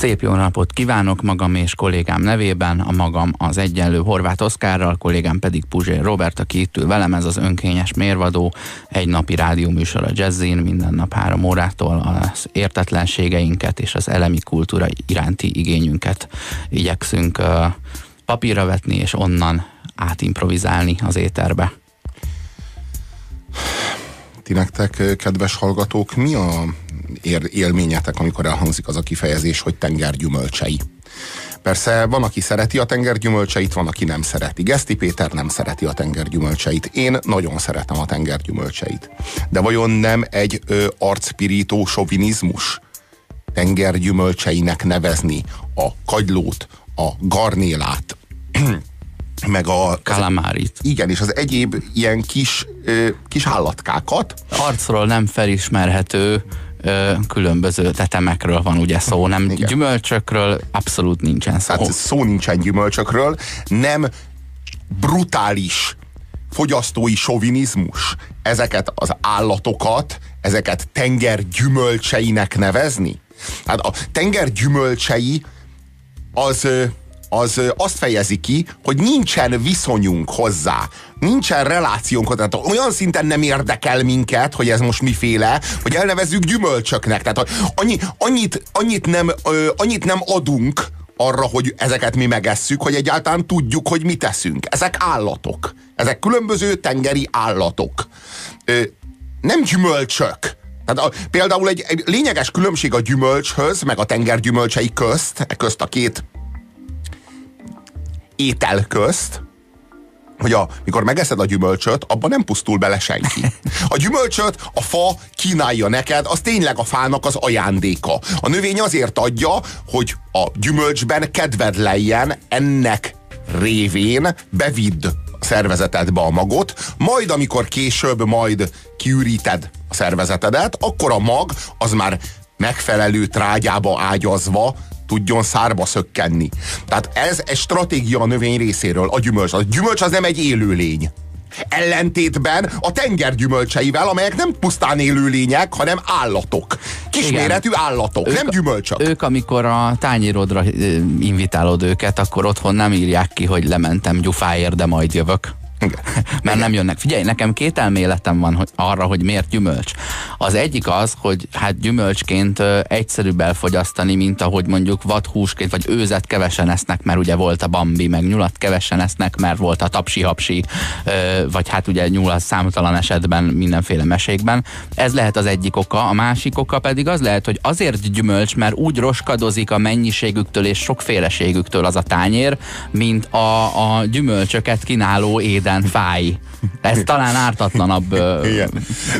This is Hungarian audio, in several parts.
Szép jó napot kívánok magam és kollégám nevében, a magam az egyenlő Horváth Oszkárral, kollégám pedig Puzsér Robert, aki itt ül velem, ez az önkényes mérvadó, egy napi rádióműsor a jazzin, minden nap három órától az értetlenségeinket és az elemi kultúra iránti igényünket igyekszünk uh, papírra vetni, és onnan átimprovizálni az éterbe. Ti nektek, kedves hallgatók, mi a élményetek, amikor elhangzik az a kifejezés, hogy tengergyümölcsei? Persze van, aki szereti a tengergyümölcseit, van, aki nem szereti. Geszti Péter nem szereti a tengergyümölcseit. Én nagyon szeretem a tengergyümölcseit. De vajon nem egy ö, arcpirító sovinizmus tengergyümölcseinek nevezni a kagylót, a garnélát, meg a... Kalamárit. Igen, és az egyéb ilyen kis, ö, kis állatkákat. Arcról nem felismerhető különböző tetemekről van ugye szó, nem Igen. gyümölcsökről abszolút nincsen szó. Hát szó nincsen gyümölcsökről, nem brutális fogyasztói sovinizmus ezeket az állatokat, ezeket tenger gyümölcseinek nevezni? Hát a tenger gyümölcsei az az azt fejezi ki, hogy nincsen viszonyunk hozzá, nincsen relációnk, tehát olyan szinten nem érdekel minket, hogy ez most miféle, hogy elnevezzük gyümölcsöknek. Tehát annyi, annyit, annyit, nem, annyit nem adunk arra, hogy ezeket mi megesszük, hogy egyáltalán tudjuk, hogy mit teszünk. Ezek állatok. Ezek különböző tengeri állatok. Nem gyümölcsök. Tehát a, például egy, egy lényeges különbség a gyümölcshöz, meg a tengergyümölcsei közt, e közt a két étel közt, hogy a, mikor megeszed a gyümölcsöt, abban nem pusztul bele senki. A gyümölcsöt a fa kínálja neked, az tényleg a fának az ajándéka. A növény azért adja, hogy a gyümölcsben kedved lejjen ennek révén bevidd a szervezetedbe a magot, majd amikor később majd kiüríted a szervezetedet, akkor a mag az már megfelelő trágyába ágyazva tudjon szárba szökkenni. Tehát ez egy stratégia a növény részéről, a gyümölcs. A gyümölcs az nem egy élőlény. Ellentétben a tenger gyümölcseivel, amelyek nem pusztán élőlények, hanem állatok. Kisméretű Igen. állatok, ők, nem gyümölcsök. Ők, amikor a tányérodra invitálod őket, akkor otthon nem írják ki, hogy lementem gyufáért, de majd jövök. Mert nem jönnek. Figyelj, nekem két elméletem van hogy arra, hogy miért gyümölcs. Az egyik az, hogy hát gyümölcsként egyszerűbb elfogyasztani, mint ahogy mondjuk vadhúsként, vagy őzet kevesen esznek, mert ugye volt a bambi, meg nyulat kevesen esznek, mert volt a tapsi-hapsi, vagy hát ugye nyulat számtalan esetben mindenféle mesékben. Ez lehet az egyik oka. A másik oka pedig az lehet, hogy azért gyümölcs, mert úgy roskadozik a mennyiségüktől és sokféleségüktől az a tányér, mint a, a gyümölcsöket kínáló édes minden fáj. Ez talán ártatlanabb. Igen.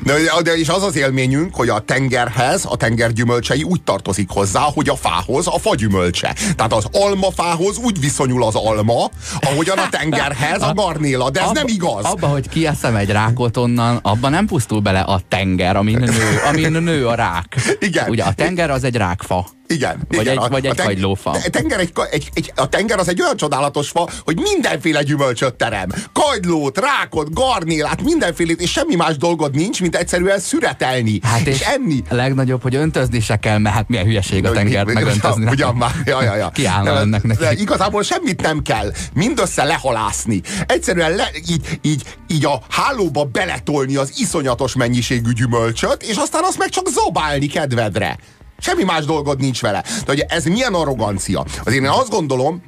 De, de és az az élményünk, hogy a tengerhez, a tenger gyümölcsei úgy tartozik hozzá, hogy a fához a fagyümölcse. Tehát az almafához úgy viszonyul az alma, ahogyan a tengerhez a garnéla. De ez abba, nem igaz. Abba, hogy kieszem egy rákot onnan, abba nem pusztul bele a tenger, amin nő, amin nő a rák. Igen. Ugye a tenger az egy rákfa. Igen. Vagy igen. egy, vagy egy a kagylófa. A tenger, egy, egy, egy, a tenger az egy olyan csodálatos fa, hogy mindenféle gyümölcsöt terem. Kagylót, rákot, garnélát, mindenfélét, és semmi más dolgod nincs, mint egyszerűen szüretelni. Hát és, és enni. A legnagyobb, hogy öntözni se kell, mert hát milyen hülyeség a tengert megöntözni. Ugyan már, ja, ja, ja. Kiállna önnek neki. De igazából semmit nem kell. Mindössze lehalászni. Egyszerűen le, így, így, így a hálóba beletolni az iszonyatos mennyiségű gyümölcsöt, és aztán azt meg csak zobálni kedvedre. Semmi más dolgod nincs vele. De hogy ez milyen arrogancia. Azért én azt gondolom,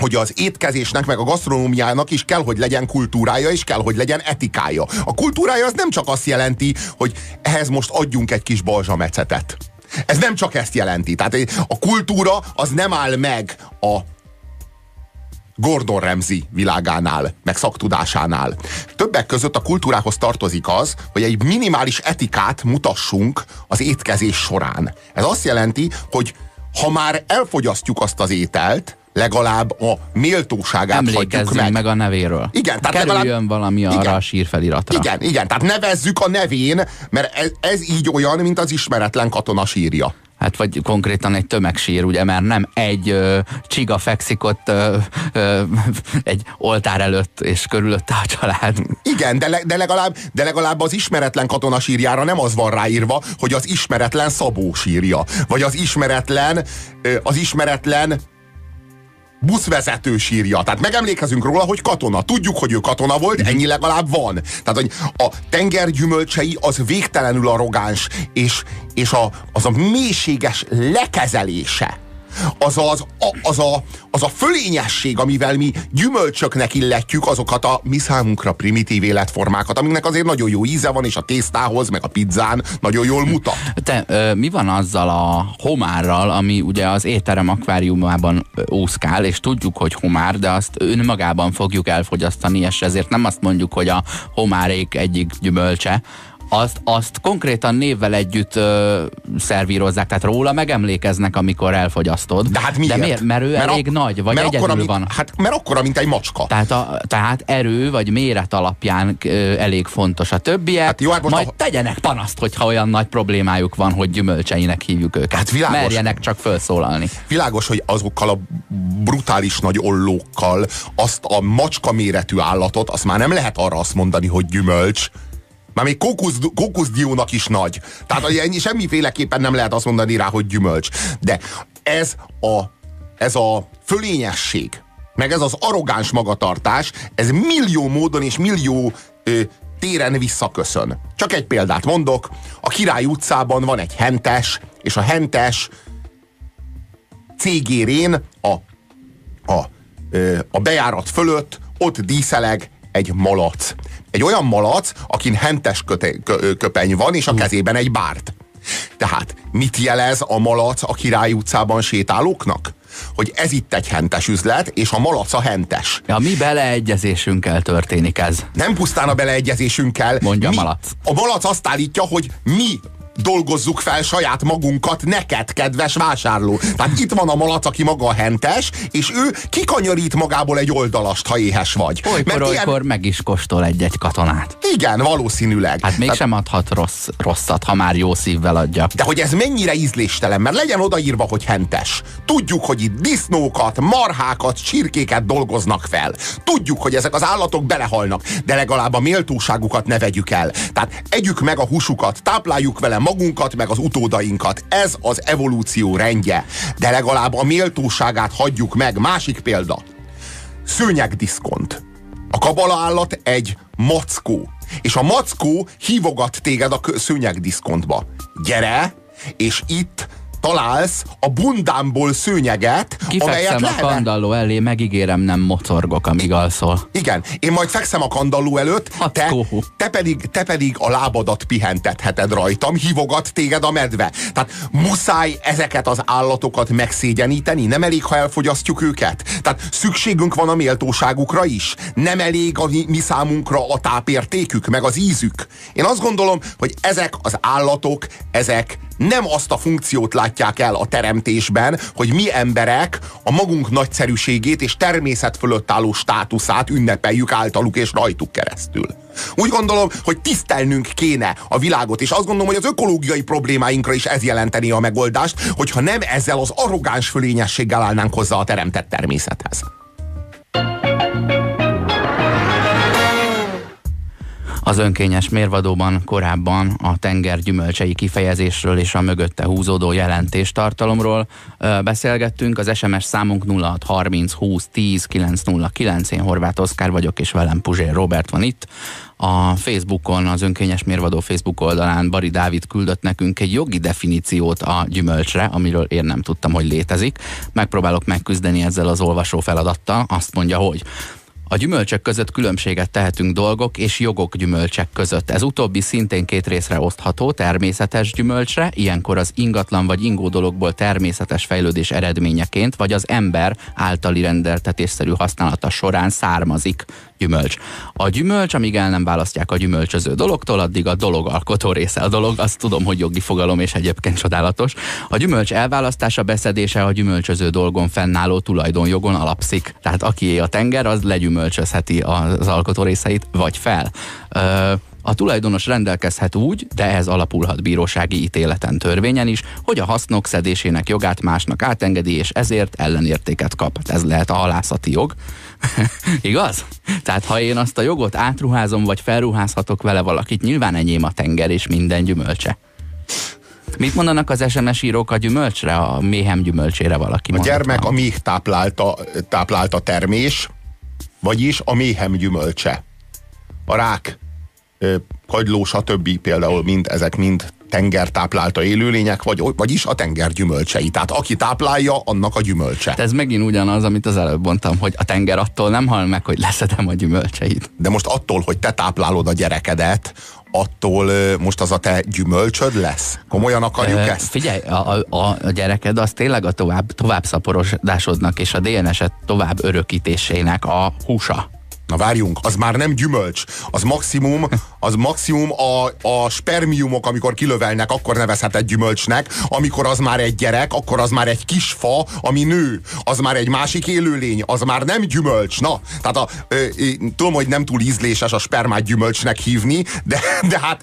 hogy az étkezésnek, meg a gasztronómiának is kell, hogy legyen kultúrája, és kell, hogy legyen etikája. A kultúrája az nem csak azt jelenti, hogy ehhez most adjunk egy kis balzsamecetet. Ez nem csak ezt jelenti. Tehát a kultúra az nem áll meg a Gordon Ramsay világánál, meg szaktudásánál. Többek között a kultúrához tartozik az, hogy egy minimális etikát mutassunk az étkezés során. Ez azt jelenti, hogy ha már elfogyasztjuk azt az ételt, legalább a méltóságát hagyjuk meg. meg a nevéről. Igen, tehát Kerüljön legalább, valami arra igen, a sírfeliratra. Igen, igen, tehát nevezzük a nevén, mert ez, ez így olyan, mint az ismeretlen katona sírja. Hát vagy konkrétan egy tömegsír, ugye, mert nem egy ö, csiga fekszik ott ö, ö, egy oltár előtt, és körülötte a család. Igen, de, le, de, legalább, de legalább az ismeretlen katona sírjára nem az van ráírva, hogy az ismeretlen Szabó sírja, vagy az ismeretlen, ö, az ismeretlen buszvezető sírja. Tehát megemlékezünk róla, hogy katona. Tudjuk, hogy ő katona volt, ennyi legalább van. Tehát, hogy a tenger gyümölcsei az végtelenül arrogáns, és, és a, az a mélységes lekezelése az, az, a, az, a, az a fölényesség, amivel mi gyümölcsöknek illetjük azokat a mi számunkra primitív életformákat, amiknek azért nagyon jó íze van, és a tésztához, meg a pizzán nagyon jól mutat. Te, ö, mi van azzal a homárral, ami ugye az étterem akváriumában úszkál, és tudjuk, hogy homár, de azt önmagában fogjuk elfogyasztani, és ezért nem azt mondjuk, hogy a homárék egyik gyümölcse, azt, azt konkrétan névvel együtt ö, szervírozzák, tehát róla megemlékeznek, amikor elfogyasztod. De hát miért? De miért? Mert ő mert elég a, nagy, vagy mert egyedül akkora, mint, van. Hát mert akkora, mint egy macska. Tehát, a, tehát erő vagy méret alapján ö, elég fontos. A többiek hát jó, hát most majd a... tegyenek panaszt, hogyha olyan nagy problémájuk van, hogy gyümölcseinek hívjuk őket. Hát világos, Merjenek csak felszólalni. Világos, hogy azokkal a brutális nagy ollókkal azt a macska méretű állatot, azt már nem lehet arra azt mondani, hogy gyümölcs, már még kókusz, kókuszdiónak is nagy. Tehát ennyi semmiféleképpen nem lehet azt mondani rá, hogy gyümölcs. De ez a, ez a fölényesség, meg ez az arrogáns magatartás, ez millió módon és millió ö, téren visszaköszön. Csak egy példát mondok. A Király utcában van egy hentes, és a hentes cégérén a, a, a bejárat fölött ott díszeleg egy malac. Egy olyan malac, akin hentes köte, kö, köpeny van, és a kezében egy bárt. Tehát mit jelez a malac a Király utcában sétálóknak? hogy ez itt egy hentes üzlet, és a malac a hentes. Ja, mi beleegyezésünkkel történik ez. Nem pusztán a beleegyezésünkkel. Mondja mi, a malac. A malac azt állítja, hogy mi dolgozzuk fel saját magunkat neked, kedves vásárló. Tehát itt van a malac, aki maga a hentes, és ő kikanyarít magából egy oldalast, ha éhes vagy. Olykor, Mert olykor ilyen... meg is kóstol egy-egy katonát. Igen, valószínűleg. Hát mégsem Tehát... adhat rossz, rosszat, ha már jó szívvel adja. De hogy ez mennyire ízléstelen, mert legyen odaírva, hogy hentes. Tudjuk, hogy itt disznókat, marhákat, csirkéket dolgoznak fel. Tudjuk, hogy ezek az állatok belehalnak, de legalább a méltóságukat ne vegyük el. Tehát együk meg a húsukat, tápláljuk vele magunkat, meg az utódainkat. Ez az evolúció rendje. De legalább a méltóságát hagyjuk meg. Másik példa. Szőnyegdiszkont. A kabala állat egy mackó. És a mackó hívogat téged a szőnyegdiszkontba. Gyere, és itt találsz a bundámból szőnyeget, Kifekszem amelyet a lehet... kandalló elé, megígérem nem mocorgok, amíg alszol. Igen, én majd fekszem a kandalló előtt, te, te, pedig, te pedig a lábadat pihentetheted rajtam, hívogat téged a medve. Tehát muszáj ezeket az állatokat megszégyeníteni, nem elég, ha elfogyasztjuk őket. Tehát szükségünk van a méltóságukra is. Nem elég a mi számunkra a tápértékük, meg az ízük. Én azt gondolom, hogy ezek az állatok, ezek nem azt a funkciót látják el a teremtésben, hogy mi emberek a magunk nagyszerűségét és természet fölött álló státuszát ünnepeljük általuk és rajtuk keresztül. Úgy gondolom, hogy tisztelnünk kéne a világot, és azt gondolom, hogy az ökológiai problémáinkra is ez jelenteni a megoldást, hogyha nem ezzel az arrogáns fölényességgel állnánk hozzá a teremtett természethez. Az önkényes mérvadóban korábban a tenger gyümölcsei kifejezésről és a mögötte húzódó jelentéstartalomról beszélgettünk. Az SMS számunk 0630 20 10 909. Én Horváth Oszkár vagyok, és velem Puzsér Robert van itt. A Facebookon, az önkényes mérvadó Facebook oldalán Bari Dávid küldött nekünk egy jogi definíciót a gyümölcsre, amiről én nem tudtam, hogy létezik. Megpróbálok megküzdeni ezzel az olvasó feladattal. Azt mondja, hogy a gyümölcsök között különbséget tehetünk dolgok és jogok gyümölcsek között. Ez utóbbi szintén két részre osztható, természetes gyümölcsre, ilyenkor az ingatlan vagy ingó dologból természetes fejlődés eredményeként, vagy az ember általi rendeltetésszerű használata során származik gyümölcs. A gyümölcs, amíg el nem választják a gyümölcsöző dologtól, addig a dolog alkotó része a dolog, azt tudom, hogy jogi fogalom és egyébként csodálatos. A gyümölcs elválasztása, beszedése a gyümölcsöző dolgon fennálló tulajdonjogon alapszik. Tehát aki a tenger, az legyümölcsözheti az alkotó részeit, vagy fel. Ö, A tulajdonos rendelkezhet úgy, de ehhez alapulhat bírósági ítéleten törvényen is, hogy a hasznok szedésének jogát másnak átengedi, és ezért ellenértéket kap. Ez lehet a halászati jog. Igaz? Tehát ha én azt a jogot átruházom, vagy felruházhatok vele valakit, nyilván enyém a tenger és minden gyümölcse. Mit mondanak az SMS írók a gyümölcsre, a méhem gyümölcsére valaki? A gyermek a méh táplálta, táplálta termés, vagyis a méhem gyümölcse. A rák, kagyló, stb. például mind, ezek mind tenger táplálta élőlények, vagy, vagyis a tenger gyümölcsei. Tehát aki táplálja, annak a gyümölcse. Ez megint ugyanaz, amit az előbb mondtam, hogy a tenger attól nem hal meg, hogy leszedem a gyümölcseit. De most attól, hogy te táplálod a gyerekedet, attól most az a te gyümölcsöd lesz? Komolyan akarjuk e, ezt? Figyelj, a, a, a gyereked az tényleg a tovább, tovább szaporosodásodnak és a DNS-et tovább örökítésének a húsa. Na várjunk, az már nem gyümölcs, az maximum, az maximum a, a spermiumok, amikor kilövelnek, akkor nevezhet egy gyümölcsnek, amikor az már egy gyerek, akkor az már egy kis fa, ami nő, az már egy másik élőlény, az már nem gyümölcs. Na, tehát a, ö, ö, tudom, hogy nem túl ízléses a spermát gyümölcsnek hívni, de, de hát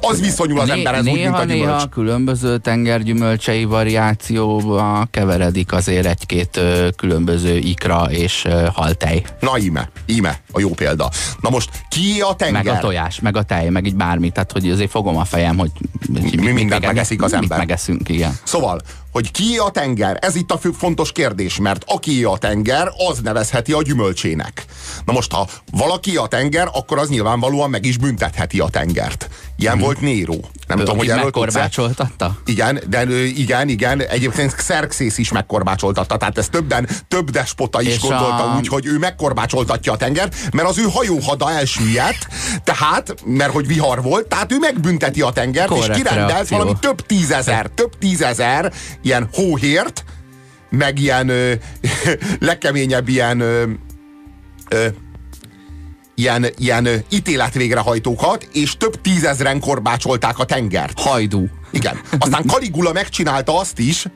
az viszonyul az né, emberhez néha, úgy, mint a gyümölcs. Néha különböző tengergyümölcsei variációba keveredik azért egy-két különböző ikra és haltej. Na íme, íme a jó példa. Na most ki a tenger? Meg a tojás, meg a tej, meg így bármi. Tehát, hogy azért fogom a fejem, hogy mi, mi mindent megeszik az ember. megeszünk, igen. Szóval, hogy ki a tenger? Ez itt a fő fontos kérdés, mert aki a tenger, az nevezheti a gyümölcsének. Na most, ha valaki a tenger, akkor az nyilvánvalóan meg is büntetheti a tengert. Ilyen hmm. volt Néró. Nem ő, tudom, hogy megkorbácsoltatta? Igen, de igen, igen. Egyébként Xerxész is megkorbácsoltatta. Tehát ez többen, több despota is és gondolta a... úgy, hogy ő megkorbácsoltatja a tengert, mert az ő hajóhada elsüllyedt, tehát, mert hogy vihar volt, tehát ő megbünteti a tengert, Korrekt és kirendelt reakció. valami több tízezer, több tízezer ilyen hóhért, meg ilyen ö, legkeményebb ilyen ö, ö, ilyen, ilyen ítéletvégrehajtókat, és több tízezren korbácsolták a tengert. Hajdú. Igen. Aztán Caligula megcsinálta azt is,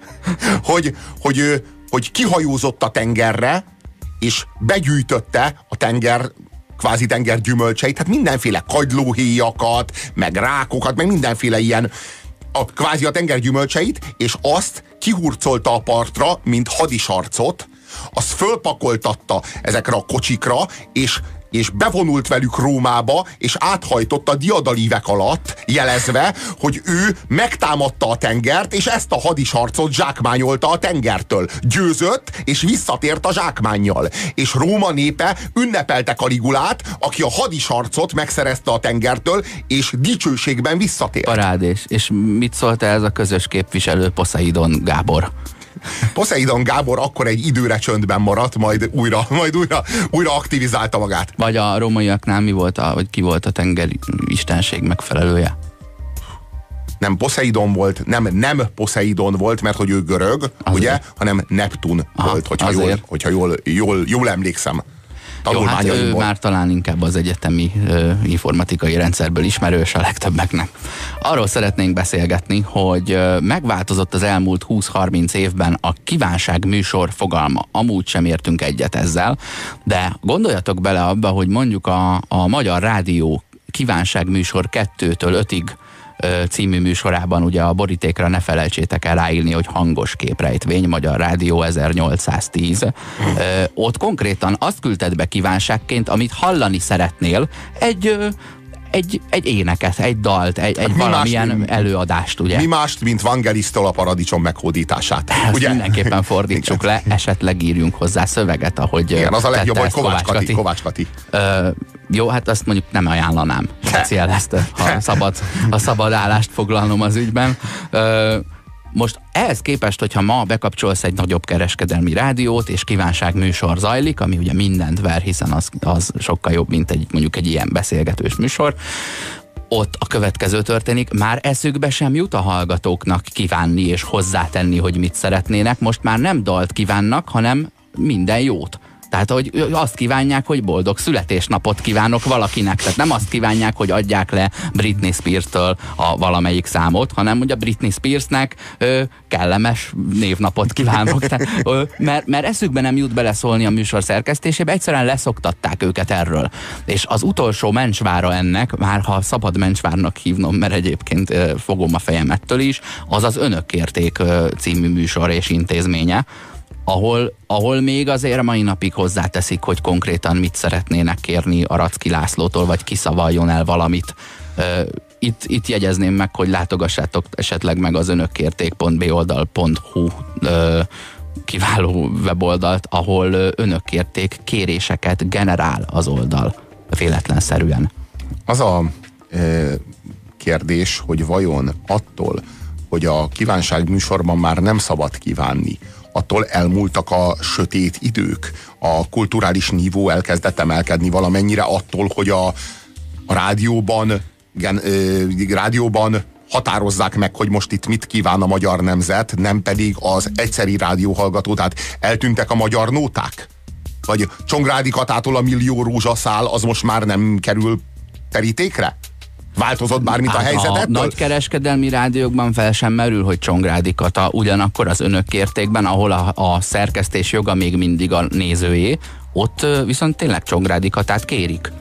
hogy, hogy, hogy kihajózott a tengerre, és begyűjtötte a tenger kvázi tenger gyümölcseit, tehát mindenféle kagylóhéjakat, meg rákokat, meg mindenféle ilyen a, kvázi a tenger gyümölcseit, és azt kihurcolta a partra, mint hadisarcot, azt fölpakoltatta ezekre a kocsikra, és és bevonult velük Rómába, és áthajtott a diadalívek alatt, jelezve, hogy ő megtámadta a tengert, és ezt a hadisarcot zsákmányolta a tengertől. Győzött, és visszatért a zsákmányjal. És Róma népe ünnepelte Kaligulát, aki a hadisarcot megszerezte a tengertől, és dicsőségben visszatért. Parádés. És mit szólt ez a közös képviselő Poseidon Gábor? Poseidon Gábor akkor egy időre csöndben maradt, majd újra, majd újra, újra aktivizálta magát. Vagy a romaiaknál mi volt, a, vagy ki volt a tenger istenség megfelelője? nem Poseidon volt, nem, nem Poseidon volt, mert hogy ő görög, azért. ugye, hanem Neptun Aha, volt, hogyha, jól, hogyha jól, jól, jól emlékszem. Jó, hát ő már talán inkább az egyetemi ö, informatikai rendszerből ismerős a legtöbbeknek. Arról szeretnénk beszélgetni, hogy ö, megváltozott az elmúlt 20-30 évben a kívánság műsor fogalma. Amúgy sem értünk egyet ezzel, de gondoljatok bele abba, hogy mondjuk a, a Magyar Rádió kívánság műsor 2-től 5-ig című műsorában ugye a borítékra ne felejtsétek el ráírni, hogy hangos képrejtvény, Magyar Rádió 1810. Ott konkrétan azt küldted be kívánságként, amit hallani szeretnél, egy egy, egy éneket, egy dalt, egy, egy hát valamilyen mást, előadást, ugye? Mi mást, mint Vangelisztól a paradicsom meghódítását. Ezt ugye? mindenképpen fordítsuk le, esetleg írjunk hozzá szöveget, ahogy Igen, az a legjobb, hogy Kovács Kati. Kovács Kati. Ö, jó, hát azt mondjuk nem ajánlanám. Speciálezte, ha szabad, a szabad állást foglalnom az ügyben. Ö, most ehhez képest, hogyha ma bekapcsolsz egy nagyobb kereskedelmi rádiót, és kívánság műsor zajlik, ami ugye mindent ver, hiszen az, az sokkal jobb, mint egy mondjuk egy ilyen beszélgetős műsor, ott a következő történik, már eszükbe sem jut a hallgatóknak kívánni és hozzátenni, hogy mit szeretnének. Most már nem dalt kívánnak, hanem minden jót Tehát, hogy azt kívánják, hogy boldog születésnapot kívánok valakinek. Tehát nem azt kívánják, hogy adják le Britney Spears-től a valamelyik számot, hanem hogy a Britney Spearsnek ö, kellemes névnapot kívánok. Tehát, ö, mert, mert eszükbe nem jut beleszólni a műsor szerkesztésébe, egyszerűen leszoktatták őket erről. És az utolsó mencsvára ennek, már ha szabad mencsvárnak hívnom, mert egyébként ö, fogom a fejem ettől is, az az Önökérték ö, című műsor és intézménye, ahol, ahol még azért a mai napig hozzáteszik, hogy konkrétan mit szeretnének kérni a Racki Lászlótól, vagy kiszavaljon el valamit. Itt, itt jegyezném meg, hogy látogassátok esetleg meg az önökkérték.boldal.hu kiváló weboldalt, ahol önökkérték kéréseket generál az oldal, véletlenszerűen. Az a e, kérdés, hogy vajon attól, hogy a kívánság műsorban már nem szabad kívánni, attól elmúltak a sötét idők. A kulturális nívó elkezdett emelkedni valamennyire attól, hogy a, a rádióban, gen, ö, rádióban határozzák meg, hogy most itt mit kíván a magyar nemzet, nem pedig az egyszeri rádióhallgató, tehát eltűntek a magyar nóták? Vagy Csongrádi Katától a millió rózsaszál az most már nem kerül terítékre? Változott bármit hát a helyzet a nagy kereskedelmi rádiókban fel sem merül, hogy Csongrádi Kata ugyanakkor az önök kértékben, ahol a, a szerkesztés joga még mindig a nézőjé, ott viszont tényleg Csongrádi Katát kérik.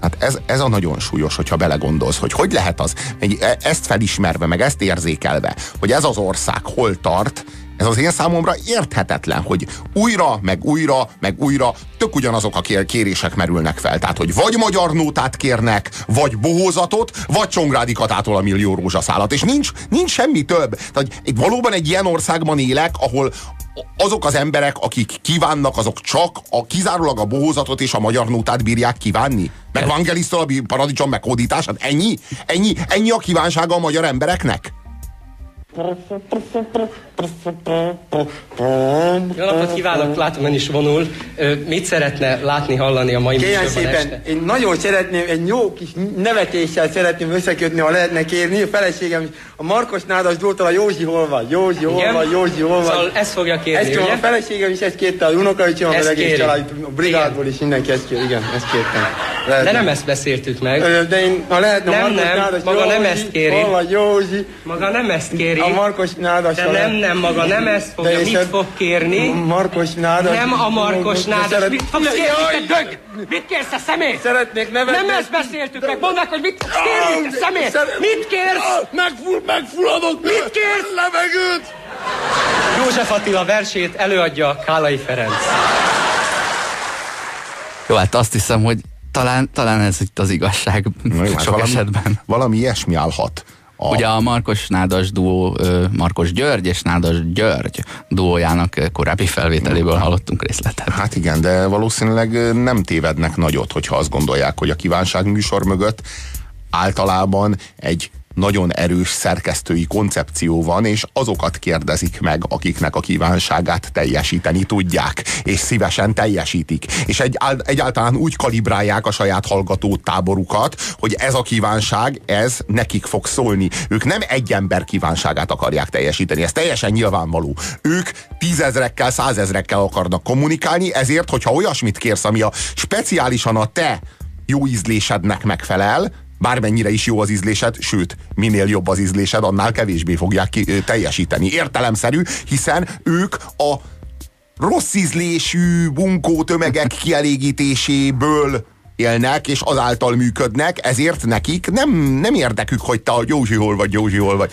Hát ez, ez a nagyon súlyos, hogyha belegondolsz, hogy hogy lehet az, e, ezt felismerve, meg ezt érzékelve, hogy ez az ország hol tart, ez az én számomra érthetetlen, hogy újra, meg újra, meg újra tök ugyanazok a kérések merülnek fel. Tehát, hogy vagy magyar nótát kérnek, vagy bohózatot, vagy Csongrádi Katától a millió rózsaszálat. És nincs, nincs semmi több. Tehát egy, valóban egy ilyen országban élek, ahol azok az emberek, akik kívánnak, azok csak a, kizárólag a bohózatot és a magyar nótát bírják kívánni? Meg Vangelisztól a paradicsom meghódítását? Ennyi? Ennyi? Ennyi a kívánsága a magyar embereknek? Jó napot kívánok, látom ön is vonul. Mit szeretne látni, hallani a mai Kérem szépen, este? én nagyon szeretném, egy jó kis nevetéssel szeretném összekötni, ha lehetne kérni. A feleségem a Markos Nádas Dótól a Józsi hol van, Józsi hol Igen? van, Józsi hol van. Szóval ezt fogja kérni, ezt ugye? A feleségem is ezt kérte, a unokaöcsém, az egész család, a brigádból is mindenki ezt kér, igen, ezt kértem. Lehetne. De nem ezt beszéltük meg. De én, ha lehetne nem, Markos nem, Nádas, maga Józsi, nem ezt kéri. Hol van Józsi? Maga nem ezt kéri. A Markos Nádas. De nem, nem, maga nem ezt fogja, mit fog kérni? Markos Nádas. Nem a Markos Nádas. Mit fogsz kérni, te dög? Mit kérsz a szemét? Szeretnék nevetni. Nem ezt beszéltük meg. Mondd meg, hogy mit kérni, te szemét? Mit kérsz? Megfull, megfulladok. Mit kérsz? Levegőt. József Attila versét előadja Kálai Ferenc. Jó, hát azt hiszem, hogy talán, talán ez itt az igazság jó, hát sok valami, esetben. Valami ilyesmi állhat. A... Ugye a Markos Nádas duó, Markos György és Nádas György duójának korábbi felvételéből hallottunk részletet. Hát igen, de valószínűleg nem tévednek nagyot, hogyha azt gondolják, hogy a kívánság műsor mögött általában egy nagyon erős szerkesztői koncepció van, és azokat kérdezik meg, akiknek a kívánságát teljesíteni tudják, és szívesen teljesítik. És egy, egyáltalán úgy kalibrálják a saját hallgató táborukat, hogy ez a kívánság, ez nekik fog szólni. Ők nem egy ember kívánságát akarják teljesíteni, ez teljesen nyilvánvaló. Ők tízezrekkel, százezrekkel akarnak kommunikálni, ezért, hogyha olyasmit kérsz, ami a speciálisan a te jó ízlésednek megfelel, bármennyire is jó az ízlésed, sőt, minél jobb az ízlésed, annál kevésbé fogják ki, teljesíteni. Értelemszerű, hiszen ők a rossz ízlésű bunkó tömegek kielégítéséből élnek, és azáltal működnek, ezért nekik nem, nem érdekük, hogy te a Józsi hol vagy, Józsi hol vagy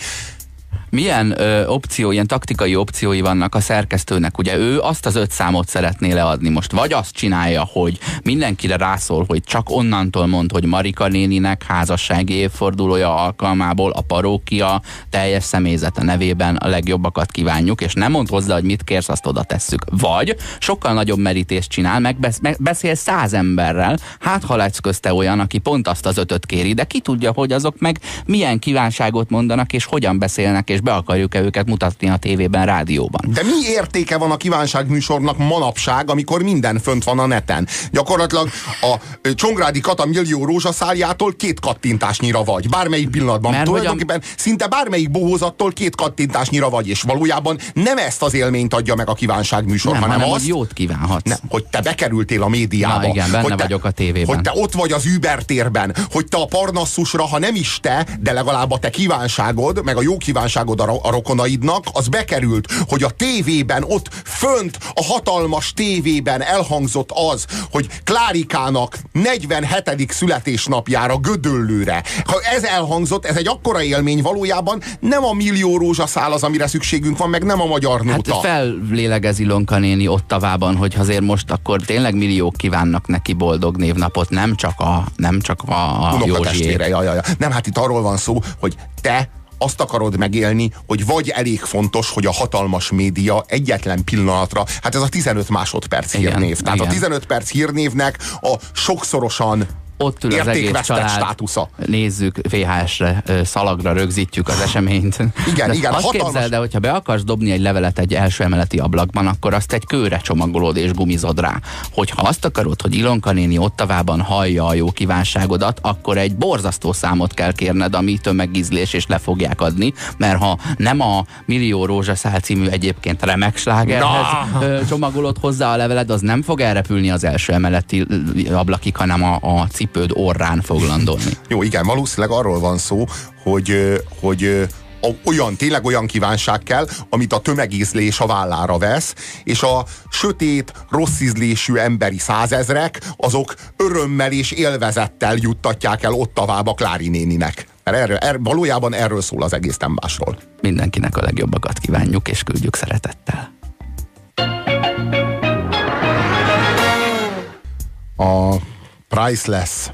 milyen ö, opció, ilyen taktikai opciói vannak a szerkesztőnek? Ugye ő azt az öt számot szeretné leadni most, vagy azt csinálja, hogy mindenkire rászól, hogy csak onnantól mond, hogy Marika néninek házassági évfordulója alkalmából a parókia teljes személyzete nevében a legjobbakat kívánjuk, és nem mond hozzá, hogy mit kérsz, azt oda tesszük. Vagy sokkal nagyobb merítést csinál, meg, besz, meg beszél száz emberrel, hát ha lesz közte olyan, aki pont azt az ötöt kéri, de ki tudja, hogy azok meg milyen kívánságot mondanak, és hogyan beszélnek, és és be akarjuk-e őket mutatni a tévében, rádióban. De mi értéke van a kívánságműsornak manapság, amikor minden fönt van a neten? Gyakorlatilag a Csongrádi Kata millió rózsaszáljától két kattintásnyira vagy. Bármelyik pillanatban. Mert Tulajdonképpen a... szinte bármelyik bohózattól két kattintásnyira vagy, és valójában nem ezt az élményt adja meg a kívánságműsor, nem, hanem, hanem azt, hogy jót kívánhatsz. Nem, hogy te bekerültél a médiába. Na igen, benne hogy te, vagyok a tévében. Hogy te ott vagy az Uber térben, hogy te a Parnasszusra, ha nem is te, de legalább a te kívánságod, meg a jó kívánságod a, a rokonaidnak, az bekerült, hogy a tévében, ott fönt, a hatalmas tévében elhangzott az, hogy Klárikának 47. születésnapjára Gödöllőre. Ha ez elhangzott, ez egy akkora élmény valójában, nem a millió rózsaszál az, amire szükségünk van, meg nem a magyar nóta. Hát fellélegez Ilonka néni Ottavában, hogy azért most akkor tényleg milliók kívánnak neki boldog névnapot, nem csak a, nem csak a, a Józsiért. Ja, ja, ja. Nem, hát itt arról van szó, hogy te azt akarod megélni, hogy vagy elég fontos, hogy a hatalmas média egyetlen pillanatra, hát ez a 15 másodperc igen, hírnév. Tehát igen. a 15 perc hírnévnek a sokszorosan ott ül az egész család, státusza. nézzük VHS-re, szalagra rögzítjük az eseményt. Igen, de igen. Azt hatalmas... képzeld el, hogyha be akarsz dobni egy levelet egy első emeleti ablakban, akkor azt egy kőre csomagolod és gumizod rá. Hogyha azt akarod, hogy Ilonka néni Ottavában hallja a jó kívánságodat, akkor egy borzasztó számot kell kérned, ami tömegizlés és le fogják adni, mert ha nem a Millió Rózsaszál című egyébként remek slágerhez no. csomagolod hozzá a leveled, az nem fog elrepülni az első emeleti ablakig, hanem a, a cip cipőd orrán fog landolni. Jó, igen, valószínűleg arról van szó, hogy, hogy olyan, tényleg olyan kívánság kell, amit a tömegízlés a vállára vesz, és a sötét, rossz ízlésű emberi százezrek, azok örömmel és élvezettel juttatják el ott a Klári néninek. Mert erről, er, valójában erről szól az egész tembásról. Mindenkinek a legjobbakat kívánjuk, és küldjük szeretettel. A priceless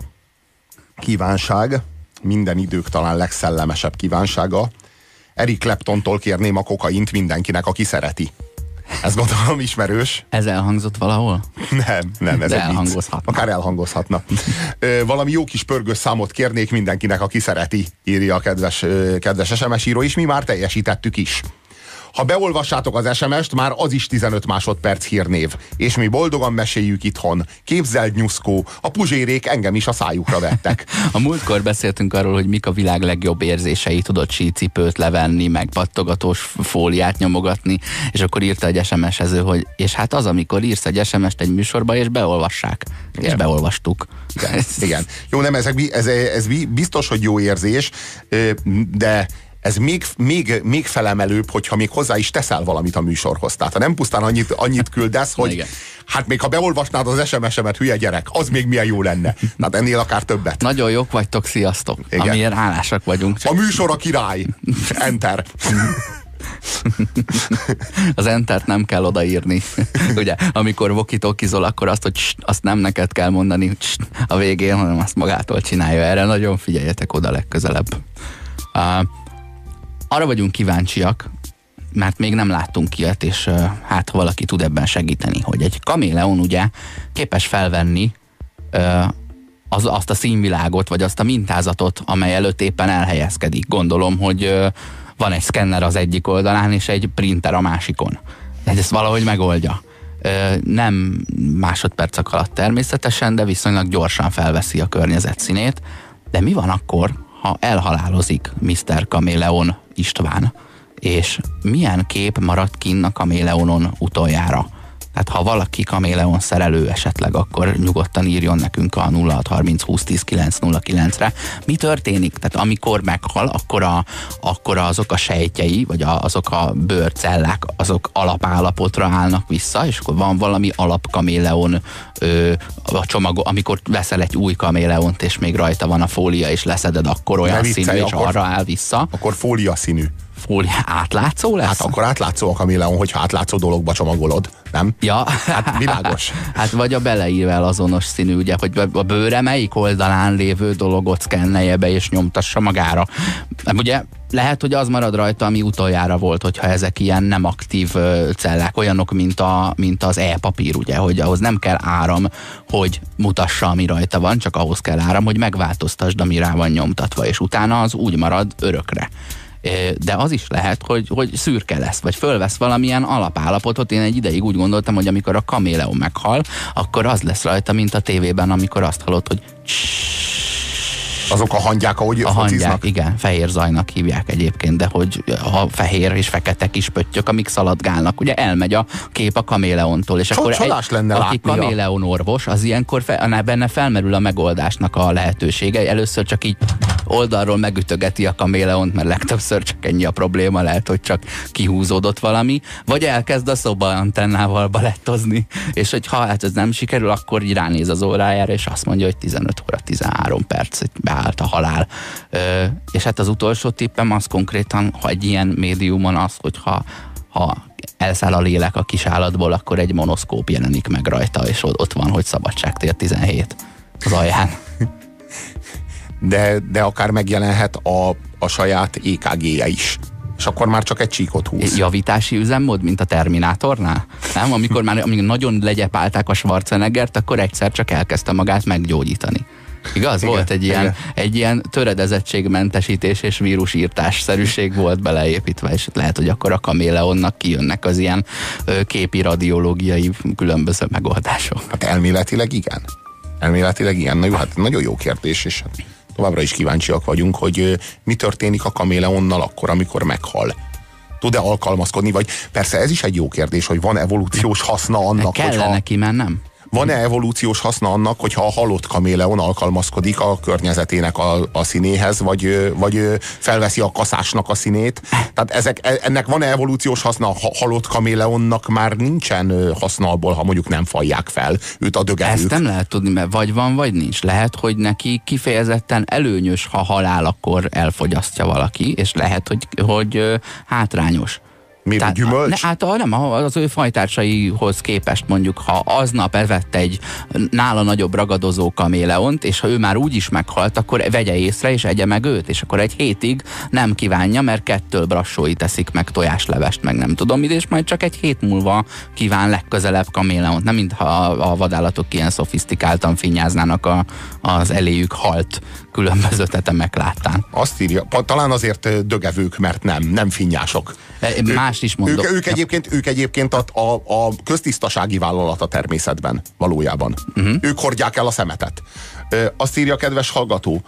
kívánság, minden idők talán legszellemesebb kívánsága. Eric Claptontól kérném a kokaint mindenkinek, aki szereti. Ez gondolom ismerős. Ez elhangzott valahol? Nem, nem, ez De egy elhangozhatna. Akár elhangozhatna. Ö, valami jó kis pörgős számot kérnék mindenkinek, aki szereti, írja a kedves, kedves SMS író, és mi már teljesítettük is. Ha beolvassátok az SMS-t, már az is 15 másodperc hírnév. És mi boldogan meséljük itthon. Képzeld nyuszkó, a puzsérék engem is a szájukra vettek. a múltkor beszéltünk arról, hogy mik a világ legjobb érzései, tudod sícipőt levenni, meg pattogatós fóliát nyomogatni, és akkor írta egy SMS-ező, hogy és hát az, amikor írsz egy SMS-t egy műsorba, és beolvassák. Igen. És beolvastuk. Igen. Igen. Jó, nem, ez, ez, ez biztos, hogy jó érzés, de ez még, még, még felemelőbb, hogyha még hozzá is teszel valamit a műsorhoz. Tehát ha nem pusztán annyit, annyit küldesz, hogy Igen. hát még ha beolvasnád az SMS-emet, hülye gyerek, az még milyen jó lenne. Tehát ennél akár többet. Nagyon jók vagytok, sziasztok. Igen. Amilyen hálásak vagyunk. Csak... A műsor a király. Enter. az entert nem kell odaírni. Ugye, amikor vokitokizol, akkor azt, hogy azt nem neked kell mondani a végén, hanem azt magától csinálja. Erre nagyon figyeljetek oda legközelebb. Uh, arra vagyunk kíváncsiak, mert még nem láttunk ilyet, és hát ha valaki tud ebben segíteni, hogy egy kaméleon ugye képes felvenni az, azt a színvilágot, vagy azt a mintázatot, amely előtt éppen elhelyezkedik. Gondolom, hogy van egy szkenner az egyik oldalán, és egy printer a másikon. Ez ezt valahogy megoldja. Nem másodpercek alatt természetesen, de viszonylag gyorsan felveszi a környezet színét. De mi van akkor, ha elhalálozik Mr. Kameleon István, és milyen kép maradt kinn a Kaméleonon utoljára? Tehát ha valaki kaméleon szerelő esetleg, akkor nyugodtan írjon nekünk a 0630 2010 909 re Mi történik? Tehát amikor meghal, akkor, a, akkor azok a sejtjei, vagy a, azok a bőrcellák, azok alapállapotra állnak vissza, és akkor van valami alapkaméleon ö, a csomag, amikor veszel egy új kaméleont, és még rajta van a fólia, és leszeded, akkor olyan viccelj, színű, és akkor, arra áll vissza. Akkor fólia színű fólia átlátszó lesz? Hát akkor átlátszó a kaméleon, hogyha átlátszó dologba csomagolod, nem? Ja. Hát világos. hát vagy a beleírvel azonos színű, ugye, hogy a bőre melyik oldalán lévő dologot szkennelje be és nyomtassa magára. Ugye lehet, hogy az marad rajta, ami utoljára volt, hogyha ezek ilyen nem aktív cellák, olyanok, mint, a, mint az e-papír, ugye, hogy ahhoz nem kell áram, hogy mutassa, ami rajta van, csak ahhoz kell áram, hogy megváltoztasd, ami rá van nyomtatva, és utána az úgy marad örökre de az is lehet, hogy, hogy szürke lesz, vagy fölvesz valamilyen alapállapotot. Én egy ideig úgy gondoltam, hogy amikor a kaméleon meghal, akkor az lesz rajta, mint a tévében, amikor azt hallott, hogy azok a hangyák, ahogy a hangyák, igen, fehér zajnak hívják egyébként, de hogy a fehér és fekete kis pöttyök, amik szaladgálnak, ugye elmegy a kép a kaméleontól, és akkor egy, lenne aki kaméleon orvos, az ilyenkor fe, benne felmerül a megoldásnak a lehetősége. Először csak így oldalról megütögeti a kaméleont, mert legtöbbször csak ennyi a probléma, lehet, hogy csak kihúzódott valami, vagy elkezd a szoba antennával balettozni, és hogy ha hát ez nem sikerül, akkor így ránéz az órájára, és azt mondja, hogy 15 óra 13 perc, beállt a halál. Ö, és hát az utolsó tippem az konkrétan, ha egy ilyen médiumon az, hogyha ha elszáll a lélek a kis állatból, akkor egy monoszkóp jelenik meg rajta, és ott van, hogy szabadságtér 17 az alján de, de akár megjelenhet a, a saját EKG-je is. És akkor már csak egy csíkot húz. Javítási üzemmód, mint a Terminátornál? Nem? Amikor már amikor nagyon legyepálták a Schwarzeneggert, akkor egyszer csak elkezdte magát meggyógyítani. Igaz? Igen, volt egy ilyen, igen. egy ilyen töredezettségmentesítés és vírusírtás szerűség volt beleépítve, és lehet, hogy akkor a kaméleonnak kijönnek az ilyen képi radiológiai különböző megoldások. Hát elméletileg igen. Elméletileg igen. Na jó, hát nagyon jó kérdés, és továbbra is kíváncsiak vagyunk, hogy mi történik a kaméleonnal akkor, amikor meghal tud-e alkalmazkodni, vagy persze ez is egy jó kérdés, hogy van evolúciós haszna annak, Kellene hogyha... neki, mert nem. Van-e evolúciós haszna annak, hogyha a halott kaméleon alkalmazkodik a környezetének a, a színéhez, vagy, vagy felveszi a kaszásnak a színét? Tehát ezek, e, ennek van-e evolúciós haszna? A halott kaméleonnak már nincsen haszna abból, ha mondjuk nem falják fel őt a dögevők. Ezt nem lehet tudni, mert vagy van, vagy nincs. Lehet, hogy neki kifejezetten előnyös, ha halál, akkor elfogyasztja valaki, és lehet, hogy, hogy hátrányos. Miért Tehát, gyümölcs? Ne, hát nem, az ő fajtársaihoz képest mondjuk, ha aznap evett egy nála nagyobb ragadozó kaméleont, és ha ő már úgy is meghalt, akkor vegye észre, és egye meg őt, és akkor egy hétig nem kívánja, mert kettől brassói teszik meg tojáslevest, meg nem tudom mit, és majd csak egy hét múlva kíván legközelebb kaméleont. Nem mintha a, a vadállatok ilyen szofisztikáltan finnyáznának a, az eléjük halt különböző tetemek láttán. Azt írja, talán azért dögevők, mert nem, nem finnyások. E, más is mondok. Ők, ők egyébként, ők egyébként a, a, a köztisztasági vállalat a természetben valójában. Uh-huh. Ők hordják el a szemetet. Azt írja a kedves hallgató,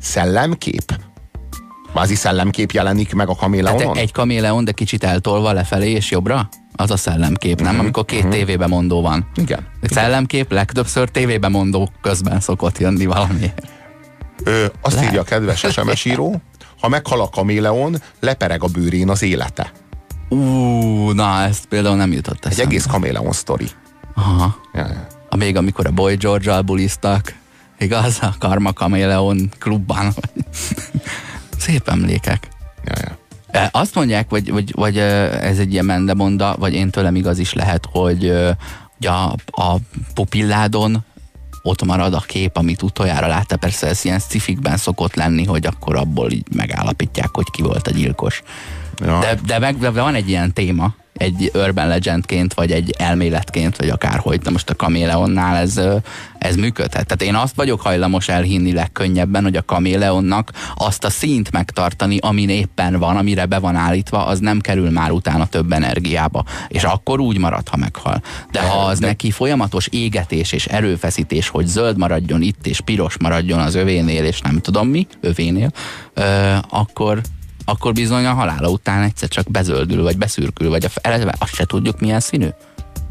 szellemkép? Vázi szellemkép jelenik meg a kaméleonon? Hát egy kaméleon, de kicsit eltolva lefelé és jobbra? Az a szellemkép, nem? Uh-huh. Amikor két uh-huh. tévébe mondó van. Igen. A szellemkép legtöbbször tévébe mondó közben szokott jönni valami. Ö, azt Lehet. írja a kedves SMS író, ha meghal a kaméleon, lepereg a bőrén az élete. Ú, na, ezt például nem jutott eszembe. Egy egész kaméleon sztori. Aha. Ja, ja. A még amikor a Boy George-al buliztak, igaz? A Karma Kaméleon klubban. Szép emlékek. Ja, ja. E, azt mondják, vagy, vagy, vagy ez egy ilyen mendemonda, vagy én tőlem igaz is lehet, hogy, hogy a, a pupilládon ott marad a kép, amit utoljára látta. Persze ez ilyen szifikben szokott lenni, hogy akkor abból így megállapítják, hogy ki volt a gyilkos. Ja. De, de, meg, de van egy ilyen téma, egy urban legendként, vagy egy elméletként, vagy akárhogy. De most a kaméleonnál ez, ez működhet. Tehát én azt vagyok hajlamos elhinni legkönnyebben, hogy a kaméleonnak azt a színt megtartani, amin éppen van, amire be van állítva, az nem kerül már utána több energiába. És akkor úgy marad, ha meghal. De ha az de... neki folyamatos égetés és erőfeszítés, hogy zöld maradjon itt, és piros maradjon az övénél, és nem tudom mi, övénél, ö, akkor akkor bizony a halála után egyszer csak bezöldül, vagy beszürkül, vagy a eleve azt se tudjuk milyen színű.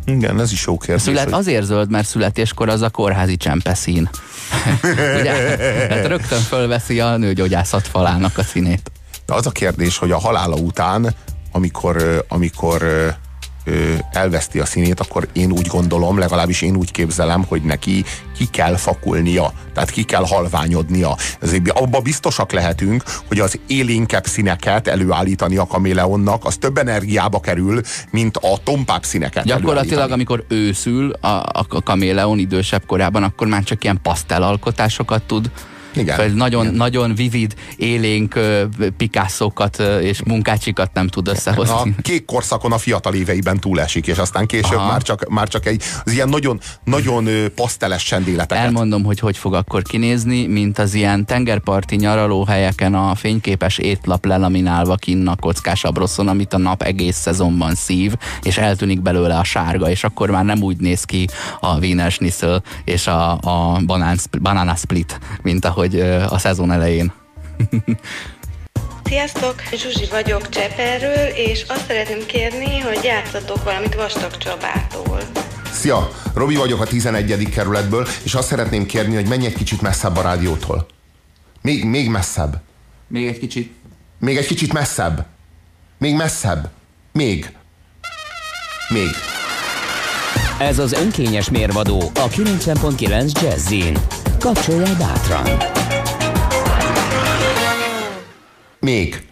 Igen, ez is jó kérdés. Szület hogy... azért zöld, mert születéskor az a kórházi csempeszín. Ugye? Hát rögtön fölveszi a nőgyógyászat falának a színét. De az a kérdés, hogy a halála után, amikor, amikor elveszti a színét, akkor én úgy gondolom, legalábbis én úgy képzelem, hogy neki ki kell fakulnia, tehát ki kell halványodnia. Ezért abba biztosak lehetünk, hogy az élénkebb színeket előállítani a kaméleonnak, az több energiába kerül, mint a tompább színeket Gyakorlatilag, amikor őszül a, a kaméleon idősebb korában, akkor már csak ilyen pasztelalkotásokat tud Igen. Nagyon, nagyon vivid, élénk pikászókat és munkácsikat nem tud összehozni. A kék korszakon a fiatal éveiben túlesik, és aztán később már csak, már csak egy az ilyen nagyon, nagyon paszteles csendéleteket. Elmondom, hogy hogy fog akkor kinézni, mint az ilyen tengerparti nyaralóhelyeken a fényképes étlap lelaminálva kinn a kockás abroszon, amit a nap egész szezonban szív, és eltűnik belőle a sárga, és akkor már nem úgy néz ki a Wiener Schnitzel és a, a banán, banana split, mint ahogy a szezon elején. Sziasztok, Zsuzsi vagyok Cseperről, és azt szeretném kérni, hogy játszatok valamit Vastag Csabától. Szia, Robi vagyok a 11. kerületből, és azt szeretném kérni, hogy menj egy kicsit messzebb a rádiótól. Még, még messzebb. Még egy kicsit. Még egy kicsit messzebb. Még messzebb. Még. Még. Ez az önkényes mérvadó a 90.9 Jazzin. Kapcsolja bátran. Még.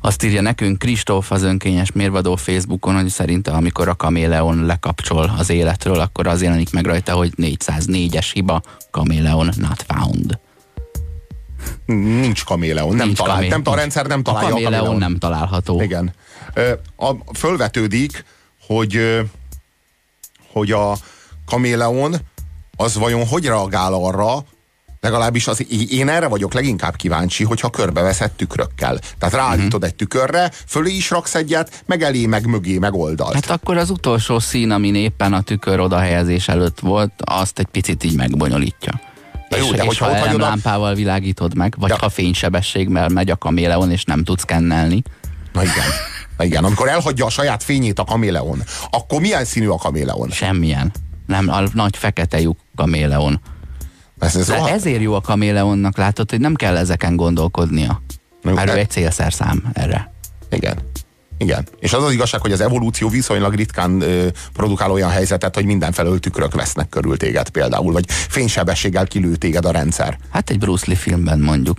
Azt írja nekünk Kristóf az önkényes mérvadó Facebookon, hogy szerinte amikor a kaméleon lekapcsol az életről, akkor az jelenik meg rajta, hogy 404-es hiba, kaméleon not found. Nincs kaméleon, nem, Nincs talál, kamé- nem a rendszer nem találja a a kaméleon kaméleon. nem található. Igen. Ö, A, fölvetődik, hogy, hogy a kaméleon az vajon hogy reagál arra, legalábbis az, én erre vagyok leginkább kíváncsi, hogyha körbeveszed tükrökkel. Tehát ráállítod egy tükörre, fölé is raksz egyet, meg elé, meg mögé, meg oldalt. Hát akkor az utolsó szín, amin éppen a tükör odahelyezés előtt volt, azt egy picit így megbonyolítja. És, jó, de és ha ott hagyod a- lámpával világítod meg, vagy De- ha fénysebességgel megy a kaméleon, és nem tudsz kennelni. Na igen. Na igen, amikor elhagyja a saját fényét a kaméleon, akkor milyen színű a kaméleon? Semmilyen. Nem, a nagy fekete lyuk kaméleon. Ez, ez rohadt- ezért jó a kaméleonnak, látod, hogy nem kell ezeken gondolkodnia. Jó, Már ő egy célszerszám erre. Igen. Igen. És az az igazság, hogy az evolúció viszonylag ritkán ö, produkál olyan helyzetet, hogy mindenfelől tükrök vesznek körül téged például, vagy fénysebességgel kilő téged a rendszer. Hát egy Bruce Lee filmben mondjuk.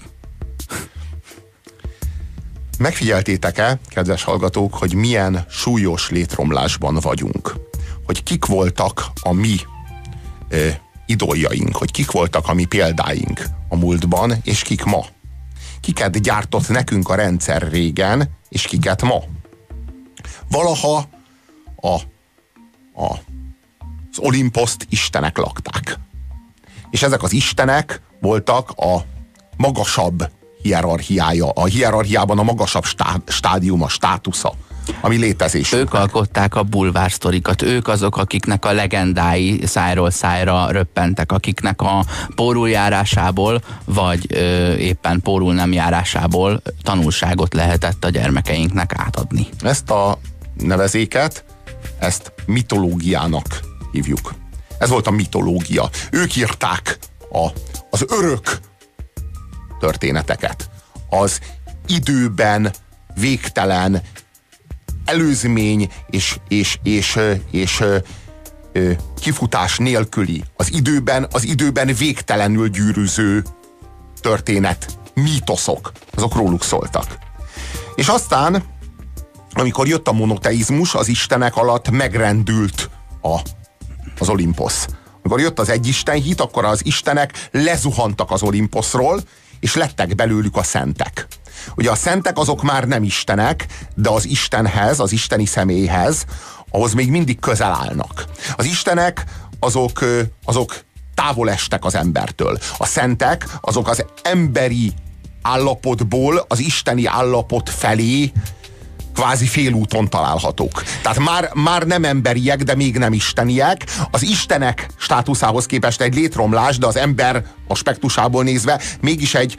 Megfigyeltétek-e, kedves hallgatók, hogy milyen súlyos létromlásban vagyunk? Hogy kik voltak a mi ö, idoljaink, hogy kik voltak a mi példáink a múltban, és kik ma? Kiket gyártott nekünk a rendszer régen, és kiket ma? Valaha a, a, az Olimposzt istenek lakták. És ezek az istenek voltak a magasabb hierarchiája, a hierarchiában a magasabb stá, stádium, a státusza, ami létezés. Ők alkották a bulvársztorikat, ők azok, akiknek a legendái szájról szájra röppentek, akiknek a pórul járásából, vagy ö, éppen pórul nem járásából tanulságot lehetett a gyermekeinknek átadni. Ezt a nevezéket, ezt mitológiának hívjuk. Ez volt a mitológia. Ők írták a, az örök történeteket. Az időben végtelen előzmény és, és, és, és, és kifutás nélküli, az időben, az időben végtelenül gyűrűző történet, mítoszok, azok róluk szóltak. És aztán, amikor jött a monoteizmus, az istenek alatt megrendült a, az Olimposz. Amikor jött az egyisten hit, akkor az istenek lezuhantak az Olimposzról, és lettek belőlük a szentek. Ugye a szentek azok már nem istenek, de az Istenhez, az isteni személyhez, ahhoz még mindig közel állnak. Az istenek azok, azok távol estek az embertől. A szentek azok az emberi állapotból az isteni állapot felé kvázi félúton találhatók. Tehát már, már nem emberiek, de még nem isteniek. Az istenek státuszához képest egy létromlás, de az ember aspektusából nézve mégis egy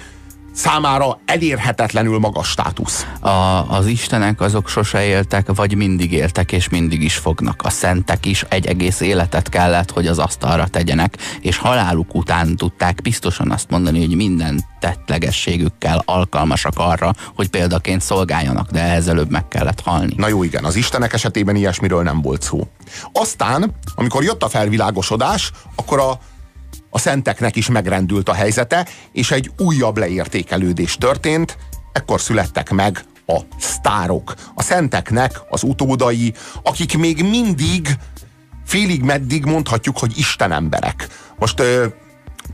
számára elérhetetlenül magas státusz. A, az istenek azok sose éltek, vagy mindig éltek, és mindig is fognak. A szentek is egy egész életet kellett, hogy az asztalra tegyenek, és haláluk után tudták biztosan azt mondani, hogy minden tettlegességükkel alkalmasak arra, hogy példaként szolgáljanak, de ehhez előbb meg kellett halni. Na jó, igen, az istenek esetében ilyesmiről nem volt szó. Aztán, amikor jött a felvilágosodás, akkor a, a szenteknek is megrendült a helyzete, és egy újabb leértékelődés történt, ekkor születtek meg a sztárok. A szenteknek az utódai, akik még mindig félig meddig mondhatjuk, hogy Isten emberek. Most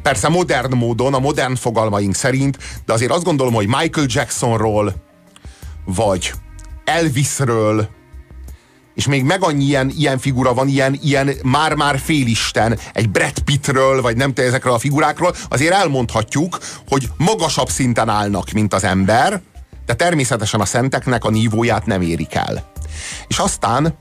persze modern módon, a modern fogalmaink szerint, de azért azt gondolom, hogy Michael Jacksonról, vagy Elvisről, és még meg annyi ilyen, ilyen figura van, ilyen, ilyen már-már félisten, egy Brad Pittről, vagy nem tudom, ezekről a figurákról, azért elmondhatjuk, hogy magasabb szinten állnak, mint az ember, de természetesen a szenteknek a nívóját nem érik el. És aztán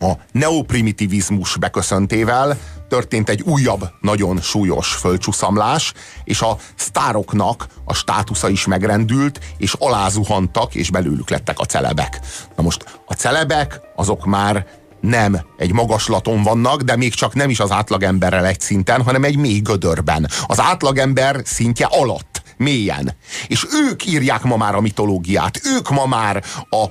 a neoprimitivizmus beköszöntével történt egy újabb, nagyon súlyos földcsúszamlás, és a sztároknak a státusza is megrendült, és alázuhantak, és belőlük lettek a celebek. Na most celebek azok már nem egy magaslaton vannak, de még csak nem is az átlagemberrel egy szinten, hanem egy mély gödörben. Az átlagember szintje alatt, mélyen. És ők írják ma már a mitológiát, ők ma már a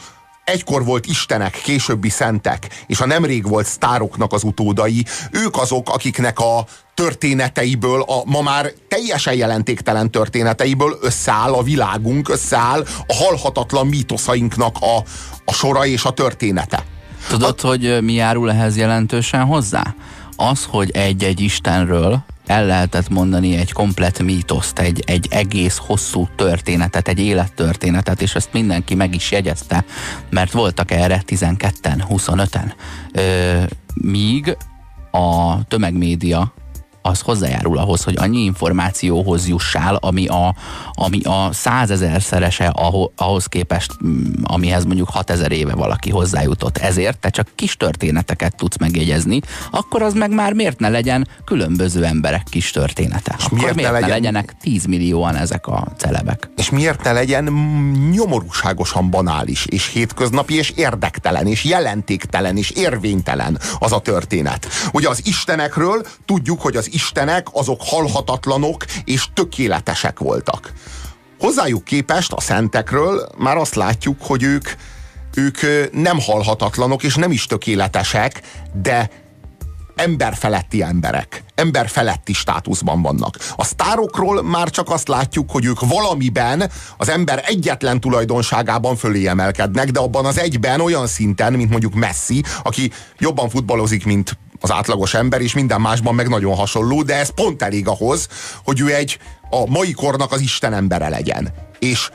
egykor volt istenek, későbbi szentek, és a nemrég volt sztároknak az utódai, ők azok, akiknek a történeteiből, a ma már teljesen jelentéktelen történeteiből összeáll a világunk, összeáll a halhatatlan mítoszainknak a, a sora és a története. Tudod, a... hogy mi járul ehhez jelentősen hozzá? Az, hogy egy-egy Istenről el lehetett mondani egy komplet mítoszt, egy, egy egész hosszú történetet, egy élettörténetet, és ezt mindenki meg is jegyezte, mert voltak erre 12-en, 25-en. míg a tömegmédia az hozzájárul ahhoz, hogy annyi információhoz jussál, ami a, ami a százezerszerese ahhoz képest, mm, amihez mondjuk 6000 éve valaki hozzájutott. Ezért te csak kis történeteket tudsz megjegyezni, akkor az meg már miért ne legyen különböző emberek kis története? És akkor miért, miért ne, legyen... ne legyenek 10 millióan ezek a celebek? És miért ne legyen nyomorúságosan banális, és hétköznapi, és érdektelen, és jelentéktelen, és érvénytelen az a történet. Ugye az istenekről tudjuk, hogy az istenek azok halhatatlanok és tökéletesek voltak. Hozzájuk képest a szentekről már azt látjuk, hogy ők, ők nem halhatatlanok és nem is tökéletesek, de emberfeletti emberek, emberfeletti státuszban vannak. A sztárokról már csak azt látjuk, hogy ők valamiben az ember egyetlen tulajdonságában fölé emelkednek, de abban az egyben olyan szinten, mint mondjuk Messi, aki jobban futballozik, mint az átlagos ember, és minden másban meg nagyon hasonló, de ez pont elég ahhoz, hogy ő egy a mai kornak az Isten embere legyen. És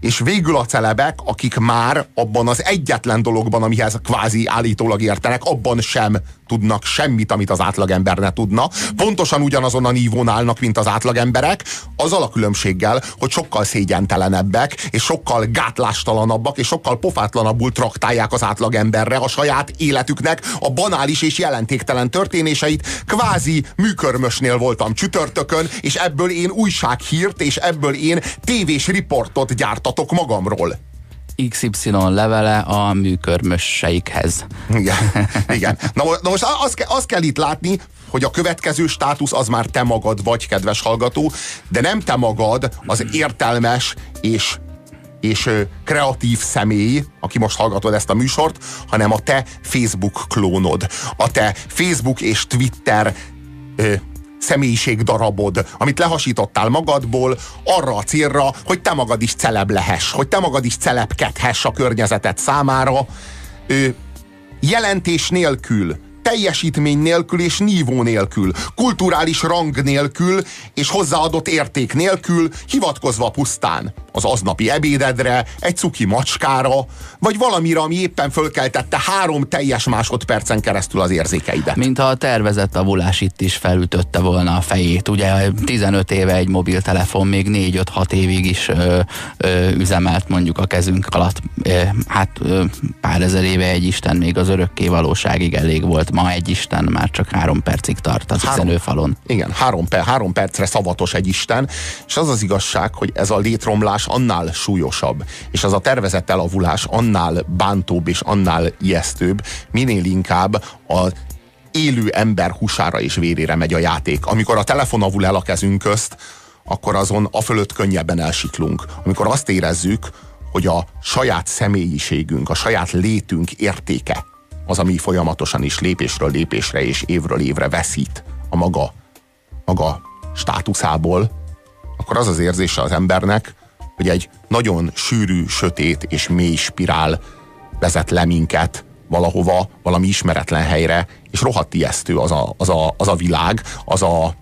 és végül a celebek, akik már abban az egyetlen dologban, amihez kvázi állítólag értenek, abban sem tudnak semmit, amit az átlagember ne tudna. Pontosan ugyanazon a nívón állnak, mint az átlagemberek, azzal a különbséggel, hogy sokkal szégyentelenebbek, és sokkal gátlástalanabbak, és sokkal pofátlanabbul traktálják az átlagemberre a saját életüknek a banális és jelentéktelen történéseit. Kvázi műkörmösnél voltam csütörtökön, és ebből én újsághírt, és ebből én tévés riportot gyártatok magamról. XY levele a műkörmösseikhez. Igen, igen. Na, na most azt, ke, azt kell itt látni, hogy a következő státusz az már te magad vagy, kedves hallgató, de nem te magad, az értelmes és és kreatív személy, aki most hallgatod ezt a műsort, hanem a te Facebook klónod, a te Facebook és Twitter ö, személyiségdarabod, amit lehasítottál magadból arra a célra, hogy te magad is celeb lehess, hogy te magad is celebkedhess a környezetet számára, ö, jelentés nélkül, teljesítmény nélkül és nívó nélkül, kulturális rang nélkül és hozzáadott érték nélkül, hivatkozva pusztán az aznapi ebédedre, egy cuki macskára, vagy valamire, ami éppen fölkeltette három teljes másodpercen keresztül az érzékeidet. Mint ha a tervezett avulás itt is felütötte volna a fejét. Ugye 15 éve egy mobiltelefon még 4-5-6 évig is ö, ö, üzemelt mondjuk a kezünk alatt. Ö, hát ö, pár ezer éve egy Isten még az örökké valóságig elég volt. Ma egy Isten már csak három percig tart az három, üzenőfalon. Igen, három, per, három percre szavatos egy Isten, és az az igazság, hogy ez a létromlás elavulás annál súlyosabb, és az a tervezett elavulás annál bántóbb és annál ijesztőbb, minél inkább a élő ember húsára és vérére megy a játék. Amikor a telefon avul el a kezünk közt, akkor azon a fölött könnyebben elsiklunk. Amikor azt érezzük, hogy a saját személyiségünk, a saját létünk értéke az, ami folyamatosan is lépésről lépésre és évről évre veszít a maga, maga státuszából, akkor az az érzése az embernek, hogy egy nagyon sűrű, sötét és mély spirál vezet le minket valahova, valami ismeretlen helyre, és rohadt ijesztő az a, az a, az a világ, az a,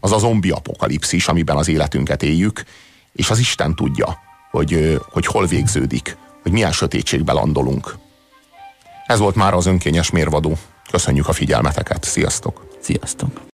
az a zombi apokalipszis, amiben az életünket éljük, és az Isten tudja, hogy, hogy hol végződik, hogy milyen sötétségbe landolunk. Ez volt már az önkényes mérvadó. Köszönjük a figyelmeteket. Sziasztok! Sziasztok!